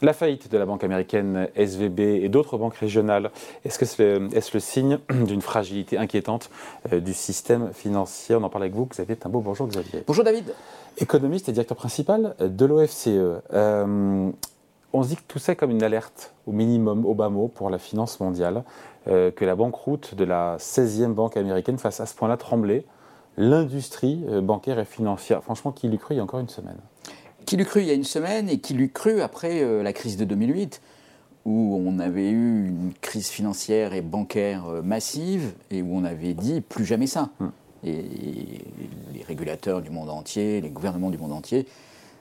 La faillite de la banque américaine SVB et d'autres banques régionales, est-ce que c'est le, est le, signe d'une fragilité inquiétante euh, du système financier? On en parle avec vous, Xavier beau Bonjour Xavier. Bonjour David. Économiste et directeur principal de l'OFCE. Euh, on se dit que tout ça est comme une alerte, au minimum, au bas mot, pour la finance mondiale, euh, que la banqueroute de la 16e banque américaine fasse à ce point-là trembler l'industrie bancaire et financière. Franchement, qui l'eût cru il y a encore une semaine? Qui l'eût cru il y a une semaine et qui l'eût cru après euh, la crise de 2008, où on avait eu une crise financière et bancaire euh, massive et où on avait dit plus jamais ça. Hum. Et, les régulateurs du monde entier, les gouvernements du monde entier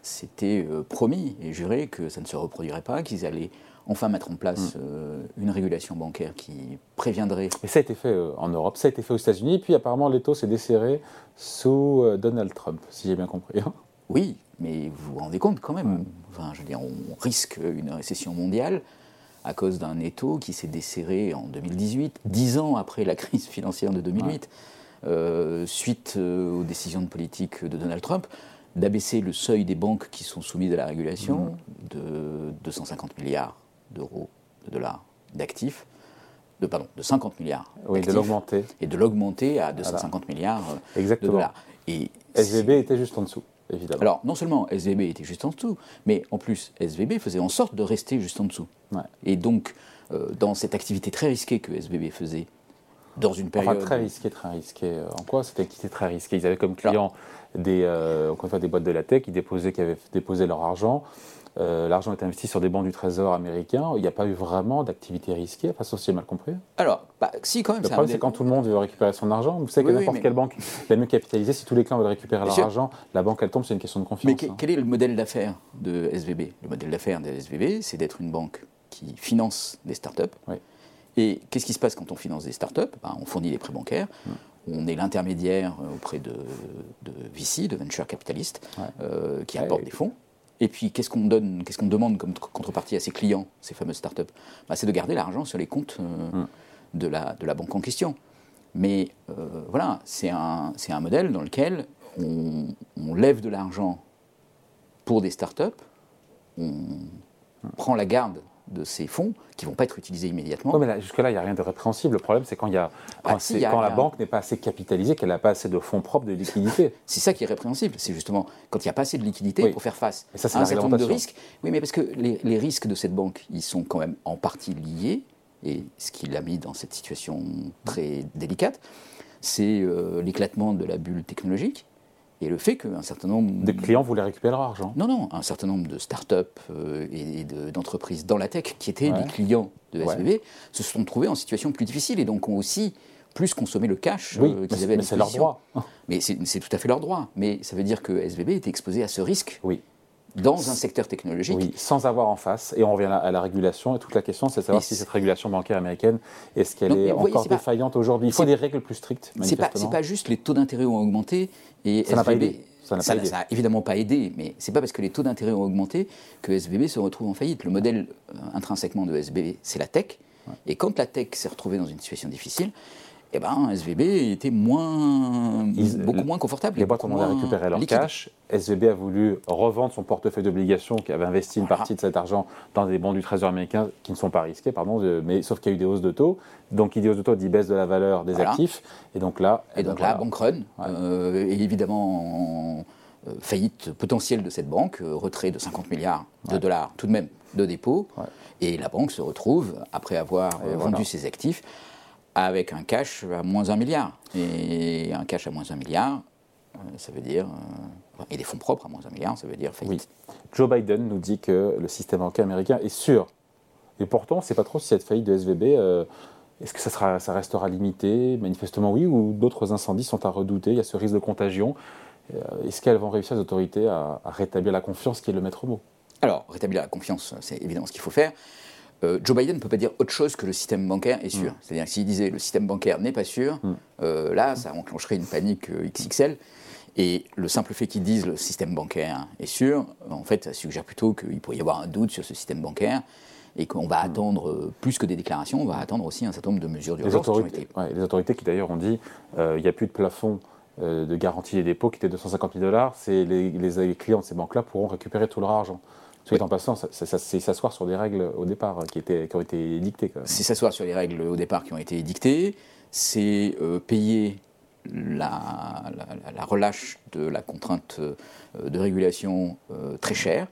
s'étaient euh, promis et juré que ça ne se reproduirait pas, qu'ils allaient enfin mettre en place hum. une régulation bancaire qui préviendrait. Et ça a été fait en Europe, ça a été fait aux États-Unis, puis apparemment l'étau s'est desserré sous Donald Trump, si j'ai bien compris. Hein. Oui, mais vous vous rendez compte quand même, enfin, je veux dire, on risque une récession mondiale à cause d'un étau qui s'est desserré en 2018, dix ans après la crise financière de 2008, euh, suite euh, aux décisions de politique de Donald Trump, d'abaisser le seuil des banques qui sont soumises à la régulation de 250 milliards d'euros, de dollars, d'actifs, de, pardon, de 50 milliards. Oui, de l'augmenter. Et de l'augmenter à 250 milliards euh, Exactement. de dollars. Et SVB était juste en dessous. Alors, non seulement SVB était juste en dessous, mais en plus, SVB faisait en sorte de rester juste en dessous. Et donc, euh, dans cette activité très risquée que SVB faisait, dans une période. Enfin, très risquée, très risquée. En quoi cette activité très risquée? Ils avaient comme clients des, euh, des boîtes de la tech qui, déposaient, qui avaient déposé leur argent. Euh, l'argent est investi sur des bancs du Trésor américain. Il n'y a pas eu vraiment d'activité risquée, enfin, sauf si mal compris. Alors, bah, si, quand même. Le problème, c'est quand tout le monde veut récupérer son argent. Vous savez que n'importe quelle banque est mieux capitalisée. Si tous les clients veulent récupérer leur argent, la banque, elle tombe, c'est une question de confiance. Mais hein. quel est le modèle d'affaires de SVB Le modèle d'affaires de SVB, c'est d'être une banque qui finance des startups. Et qu'est-ce qui se passe quand on finance des startups bah, On fournit des prêts bancaires. Hmm. On est l'intermédiaire euh, auprès de, de, VC, de venture capitalistes, euh, qui apportent des fonds. Et puis, qu'est-ce qu'on donne, qu'est-ce qu'on demande comme contrepartie à ces clients, ces fameuses startups? Bah, C'est de garder l'argent sur les comptes euh, mm. de, la, de la banque en question. Mais euh, voilà, c'est un, un modèle dans lequel on, on lève de l'argent pour des startups, on prend la garde de ces fonds qui ne vont pas être utilisés immédiatement. mais jusque-là, il n'y a rien de répréhensible. Le problème, c'est quand, y a, ah, quand, la banque n'est pas assez capitalisée, qu'elle n'a pas assez de fonds propres, de liquidité. c'est ça qui est répréhensible. C'est justement quand il n'y a pas assez de liquidité pour faire face ça, à un certain nombre de risques. Oui, mais parce que les, risques de cette banque, ils sont quand même en partie liés, et ce qui l'a mis dans cette situation très délicate, c'est euh, l'éclatement de la bulle technologique et le fait qu'un certain nombre... Des clients voulaient récupérer leur argent Non, non, un certain nombre de start-up euh, et d'entreprises dans la tech qui étaient les clients de SVB se sont trouvés en situation plus difficile et donc ont aussi plus consommé le cash euh, qu'ils avaient à disposition. Mais c'est leur droit. Mais c'est tout à fait leur droit. Mais ça veut dire que SVB était exposé à ce risque. Oui dans un secteur technologique. Oui, sans avoir en face, et on revient à la régulation, et toute la question c'est de savoir si cette régulation bancaire américaine, est-ce qu'elle est, encore défaillante aujourd'hui? Il faut des règles plus strictes, C'est pas, pas juste les taux d'intérêt ont augmenté, et ça n'a pas aidé. Ça n'a évidemment pas aidé, mais c'est pas parce que les taux d'intérêt ont augmenté que SVB se retrouve en faillite. Le modèle euh, intrinsèquement de SVB, c'est la tech, et quand la tech s'est retrouvée dans une situation difficile, eh ben, SVB était moins, beaucoup moins confortable. Les boîtes ont demandé à récupérer leur cash. SVB a voulu revendre son portefeuille d'obligations qui avait investi une partie de cet argent dans des bons du Trésor américain qui ne sont pas risqués, pardon, mais sauf qu'il y a eu des hausses de taux. Donc, il dit hausses de taux dit baisse de la valeur des actifs. Et donc là, et eh donc ben, là, bank run, euh, et évidemment euh, faillite potentielle de cette banque, euh, retrait de 50 milliards de dollars tout de même de dépôt, et la banque se retrouve après avoir vendu ses actifs avec un cash à moins un milliard. Et un cash à moins un milliard, euh, ça veut dire. Euh, et des fonds propres à moins un milliard, ça veut dire faillite. Joe Biden nous dit que le système bancaire américain est sûr. Et pourtant, on ne sait pas trop si cette faillite de SVB, euh, est-ce que ça, sera, ça restera limité? Manifestement oui, ou d'autres incendies sont à redouter, il y a ce risque de contagion. Est-ce qu'elles vont réussir, les autorités, à, à rétablir la confiance qui est le maître mot? Alors, rétablir la confiance, c'est évidemment ce qu'il faut faire. Euh, Joe Biden ne peut pas dire autre chose que le système bancaire est sûr. Mm. C'est-à-dire que s'il disait le système bancaire n'est pas sûr, mm. euh, là, ça enclencherait une panique euh, XXL. Et le simple fait qu'ils disent le système bancaire est sûr, en fait, ça suggère plutôt qu'il pourrait y avoir un doute sur ce système bancaire et qu'on va mm. attendre plus que des déclarations, on va attendre aussi un certain nombre de mesures d'urgence. Les autorités, les autorités qui d'ailleurs ont dit il n'y a plus de plafond de garantie des dépôts qui était 250 000 dollars, les, les, clients de ces banques-là pourront récupérer tout leur argent. Soit en passant, c'est s'asseoir sur des règles au départ qui, étaient, qui ont été dictées. C'est s'asseoir sur les règles au départ qui ont été dictées, c'est payer la, relâche de la contrainte de régulation très chère.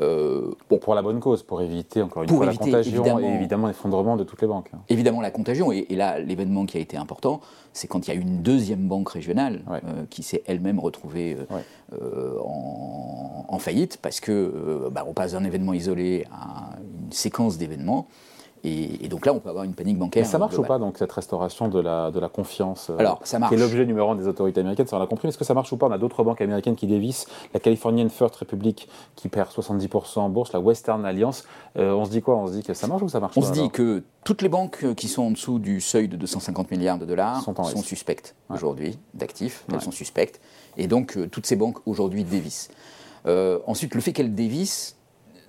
Euh, bon, pour la bonne cause, pour éviter encore une fois la contagion et évidemment l'effondrement de toutes les banques. Hein. Évidemment la contagion, et, là l'événement qui a été important, c'est quand il y a une deuxième banque régionale euh, qui s'est elle-même retrouvée euh, en, faillite, parce que bah, on passe d'un événement isolé à une séquence d'événements. Et, donc là, on peut avoir une panique bancaire. Mais ça marche ou pas, donc, cette restauration de la, de la confiance euh, Alors, ça marche. Qui est l'objet numéro un des autorités américaines, ça on l'a compris. Est-ce que ça marche ou pas? On a d'autres banques américaines qui dévissent. La Californian First Republic qui perd 70% en bourse, la Western Alliance. Euh, on se dit quoi? On se dit que ça marche ou ça marche on pas On se dit que toutes les banques qui sont en dessous du seuil de 250 milliards de dollars sont, suspectes aujourd'hui d'actifs. Elles sont suspectes. Et donc, euh, toutes ces banques aujourd'hui dévissent. ensuite, le fait qu'elles dévissent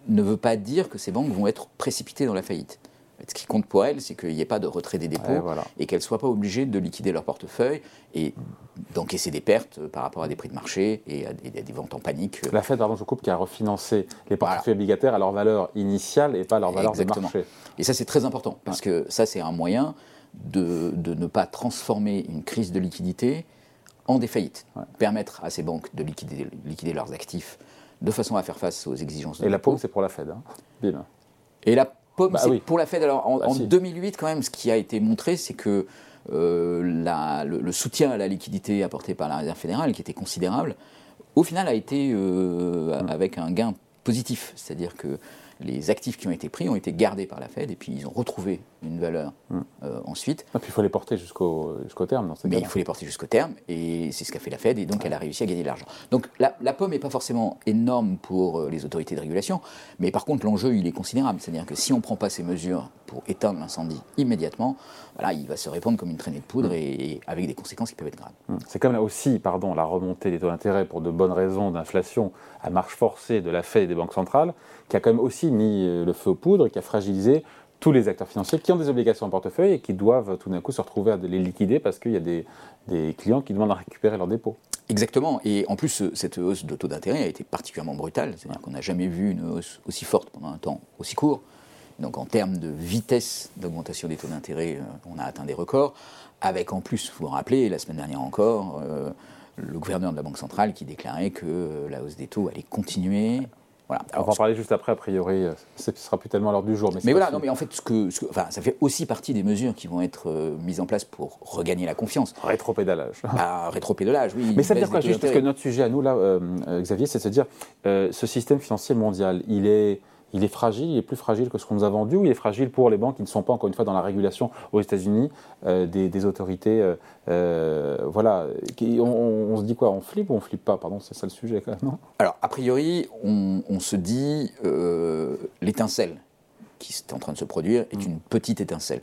ne veut pas dire que ces banques vont être précipitées dans la faillite. Ce qui compte pour elles, c'est qu'il n'y ait pas de retrait des dépôts et qu'elles ne soient pas obligées de liquider leur portefeuille et d'encaisser des pertes par rapport à des prix de marché et à des, ventes en panique. La Fed, pardon, je coupe, qui a refinancé les portefeuilles obligataires à leur valeur initiale et pas à leur valeur de marché. Et ça, c'est très important parce que ça, c'est un moyen de, ne pas transformer une crise de liquidité en défaillite. Permettre à ces banques de liquider, liquider, leurs actifs de façon à faire face aux exigences de Et la paume, c'est pour la Fed. Hein. Et la bah pour la Fed. Alors, en, 2008, bah, quand même, ce qui a été montré, c'est que euh, le, soutien à la liquidité apporté par la Réserve fédérale, qui était considérable, au final a été euh, mm. avec un gain positif. C'est-à-dire que les actifs qui ont été pris ont été gardés par la Fed et puis ils ont retrouvé une valeur hmm. euh, ensuite. Et puis il faut les porter jusqu'au jusqu'au terme. Dans Mais il faut les porter jusqu'au terme et c'est ce qu'a fait la Fed et donc elle a réussi à gagner de l'argent. Donc la, pomme n'est pas forcément énorme pour euh, les autorités de régulation, mais par contre l'enjeu il est considérable. C'est-à-dire que si on ne prend pas ces mesures pour éteindre l'incendie immédiatement, voilà, il va se répandre comme une traînée de poudre hmm. et, avec des conséquences qui peuvent être graves. Hmm. C'est comme là aussi pardon, la remontée des taux d'intérêt pour de bonnes raisons d'inflation à marche forcée de la Fed et des banques centrales qui a quand même aussi mis euh, le feu aux poudres et qui a fragilisé tous les acteurs financiers qui ont des obligations en portefeuille et qui doivent tout d'un coup se retrouver à les liquider parce qu'il y a des, clients qui demandent à récupérer leurs dépôts. Exactement. Et en plus, cette hausse de taux d'intérêt a été particulièrement brutale. C'est-à-dire qu'on n'a jamais vu une hausse aussi forte pendant un temps aussi court. Donc en termes de vitesse d'augmentation des taux d'intérêt, euh, on a atteint des records. Avec en plus, vous vous rappelez, la semaine dernière encore, euh, le gouverneur de la Banque centrale qui déclarait que la hausse des taux allait continuer on va en parler juste après, a priori, euh, ce ne sera plus tellement l'heure du jour. Mais, voilà, non, mais en fait, ce que, enfin, ça fait aussi partie des mesures qui vont être euh, mises en place pour regagner la confiance. Rétropédalage. Bah, rétropédalage, oui. Mais ça veut dire quoi, juste parce que notre sujet à nous, là, euh, Xavier, c'est de se dire, ce système financier mondial, il est il est fragile, il est plus fragile que ce qu'on nous a vendu, ou il est fragile pour les banques qui ne sont pas, encore une fois, dans la régulation aux États-Unis euh, des, autorités. Euh, euh, voilà. On, se dit quoi On flippe ou on flippe pas? Pardon, c'est ça le sujet, quand même, non? Alors, a priori, on, se dit l'étincelle qui est en train de se produire est mm. une petite étincelle.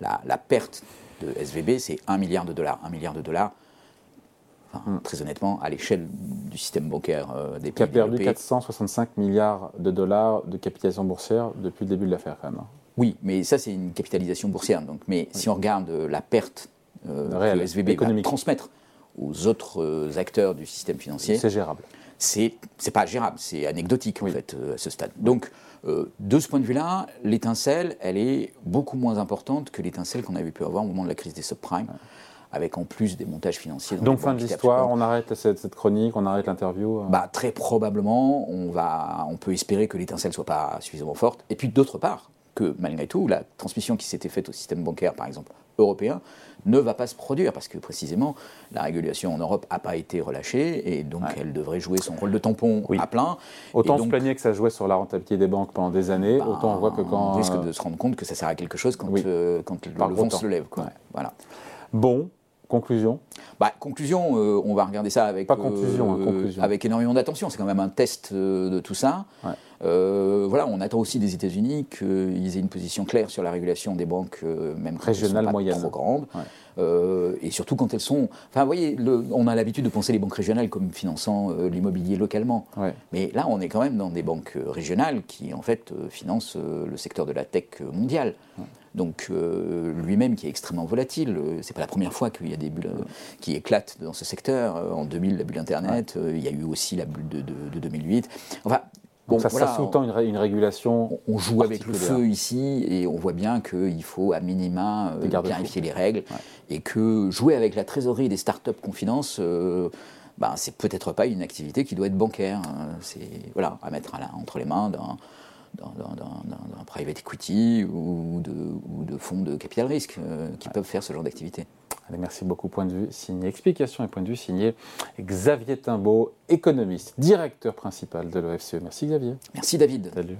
La, la perte de SVB, c'est 1 milliard de dollars. 1 milliard de dollars, Très honnêtement, à l'échelle du système bancaire euh, des pays Qui a perdu 465 milliards de dollars de capitalisation boursière depuis le début de l'affaire, quand même. Hein. Oui, mais ça, c'est une capitalisation boursière. Donc, mais si on regarde euh, la perte euh, que SVB va transmettre aux autres acteurs du système financier, c'est gérable. C'est pas gérable, c'est anecdotique en fait à ce stade. Donc, de ce point de vue-là, l'étincelle, elle est beaucoup moins importante que l'étincelle qu'on avait pu avoir au moment de la crise des subprimes avec en plus des montages financiers. Donc fin de l'histoire, on arrête cette, chronique, on arrête l'interview euh bah, Très probablement, on, va, on peut espérer que l'étincelle ne soit pas suffisamment forte. Et puis d'autre part, que malgré tout, la transmission qui s'était faite au système bancaire, par exemple, européen, ne va pas se produire parce que précisément la régulation en Europe n'a pas été relâchée et donc elle devrait jouer son rôle de tampon à plein. Autant se plaignait que ça jouait sur la rentabilité des banques pendant des années, bah, autant on voit que quand. On risque de se rendre compte que ça sert à quelque chose quand, euh, quand le, vent se lève. Quoi. Voilà. Bon, Conclusion bah, Conclusion, euh, on va regarder ça avec, Pas conclusion, hein, euh, avec énormément d'attention. C'est quand même un test euh, de tout ça. voilà, on attend aussi des États-Unis qu'ils aient une position claire sur la régulation des banques, même régionales moyennes, trop grandes. Et surtout quand elles sont. Enfin, vous voyez, on a l'habitude de penser les banques régionales comme finançant l'immobilier localement. Mais là, on est quand même dans des banques régionales qui, en fait, financent le secteur de la tech mondiale donc euh, lui-même qui est extrêmement volatile. Euh, c'est pas la première fois qu'il y a des bulles euh, qui éclatent dans ce secteur. En 2000, la bulle Internet, il y a eu aussi la bulle de, 2008. Enfin, Donc ça, sous-tend une, régulation. On, joue avec le feu ici et on voit bien qu'il faut à minima euh, vérifier les règles et que jouer avec la trésorerie des startups qu'on finance, euh, ben, c'est peut-être pas une activité qui doit être bancaire. Hein. C'est voilà, à mettre entre les mains d'un private equity ou de, ou de, fonds de capital risque euh, qui peuvent faire ce genre d'activité. Allez, merci beaucoup. Point de vue signé. Explication et point de vue signé Xavier Timbaud, économiste, directeur principal de l'OFCE. Merci Xavier. Merci David. Salut.